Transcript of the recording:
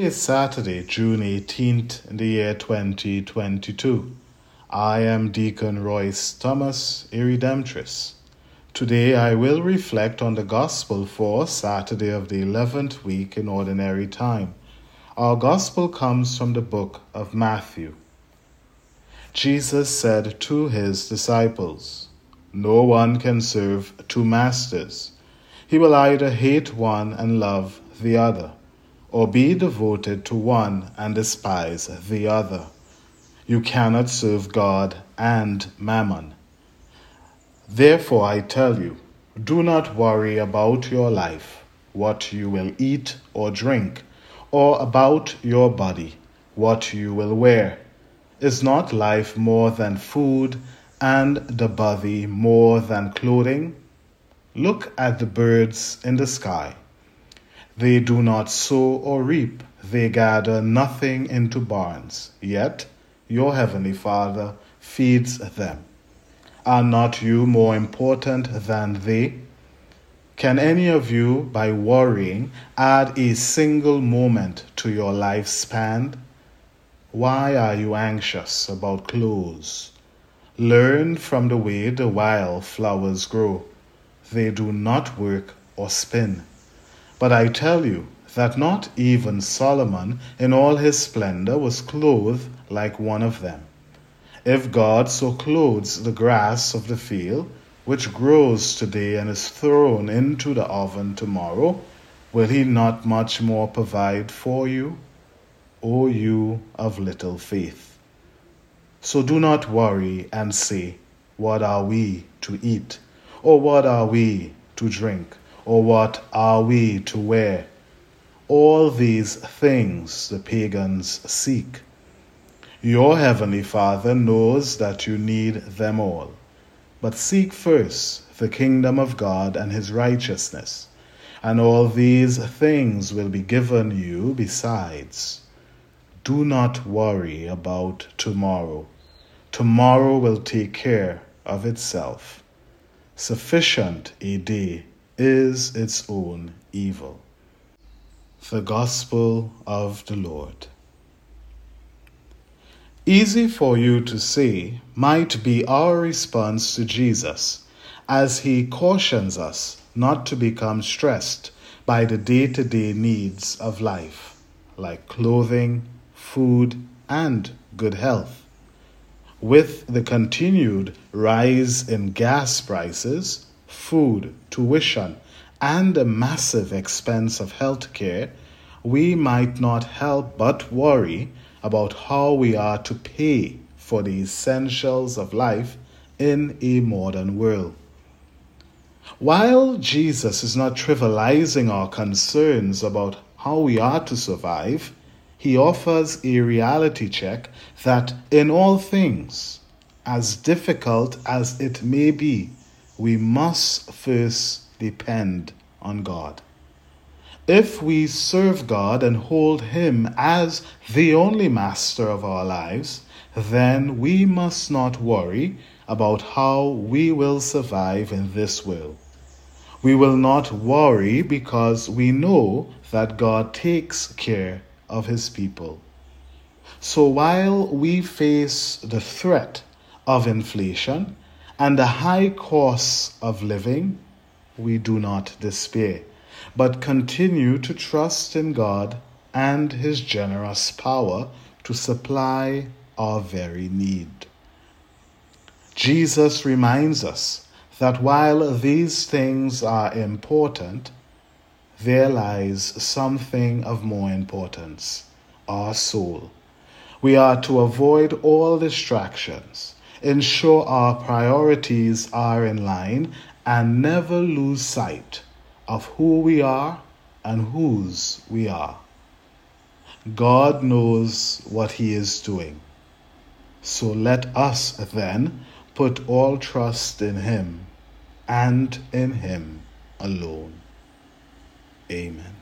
It's Saturday, June 18th, in the year 2022. I am Deacon Royce Thomas, a Redemptorist. Today I will reflect on the Gospel for Saturday of the 11th week in Ordinary Time. Our Gospel comes from the book of Matthew. Jesus said to his disciples, No one can serve two masters. He will either hate one and love the other, or be devoted to one and despise the other. You cannot serve God and mammon. Therefore, I tell you, do not worry about your life, what you will eat or drink, or about your body, what you will wear. Is not life more than food, and the body more than clothing? Look at the birds in the sky. They do not sow or reap, they gather nothing into barns, yet your heavenly Father feeds them. Are not you more important than they? Can any of you, by worrying, add a single moment to your lifespan? Why are you anxious about clothes? Learn from the way the wild flowers grow they do not work or spin. But I tell you that not even Solomon in all his splendor was clothed like one of them. If God so clothes the grass of the field, which grows today and is thrown into the oven tomorrow, will he not much more provide for you, O you of little faith? So do not worry and say, What are we to eat? Or what are we to drink? Or what are we to wear? All these things the pagans seek. Your heavenly Father knows that you need them all. But seek first the kingdom of God and his righteousness, and all these things will be given you besides. Do not worry about tomorrow. Tomorrow will take care of itself. Sufficient a day is its own evil. The Gospel of the Lord. Easy for you to say might be our response to Jesus as he cautions us not to become stressed by the day to day needs of life, like clothing, food, and good health with the continued rise in gas prices, food, tuition, and the massive expense of healthcare, we might not help but worry about how we are to pay for the essentials of life in a modern world. While Jesus is not trivializing our concerns about how we are to survive, he offers a reality check that in all things, as difficult as it may be, we must first depend on God. If we serve God and hold Him as the only master of our lives, then we must not worry about how we will survive in this world. We will not worry because we know that God takes care of his people. So while we face the threat of inflation and the high costs of living, we do not despair, but continue to trust in God and his generous power to supply our very need. Jesus reminds us that while these things are important, there lies something of more importance our soul. We are to avoid all distractions, ensure our priorities are in line, and never lose sight of who we are and whose we are. God knows what He is doing. So let us then put all trust in Him and in Him alone. Amen.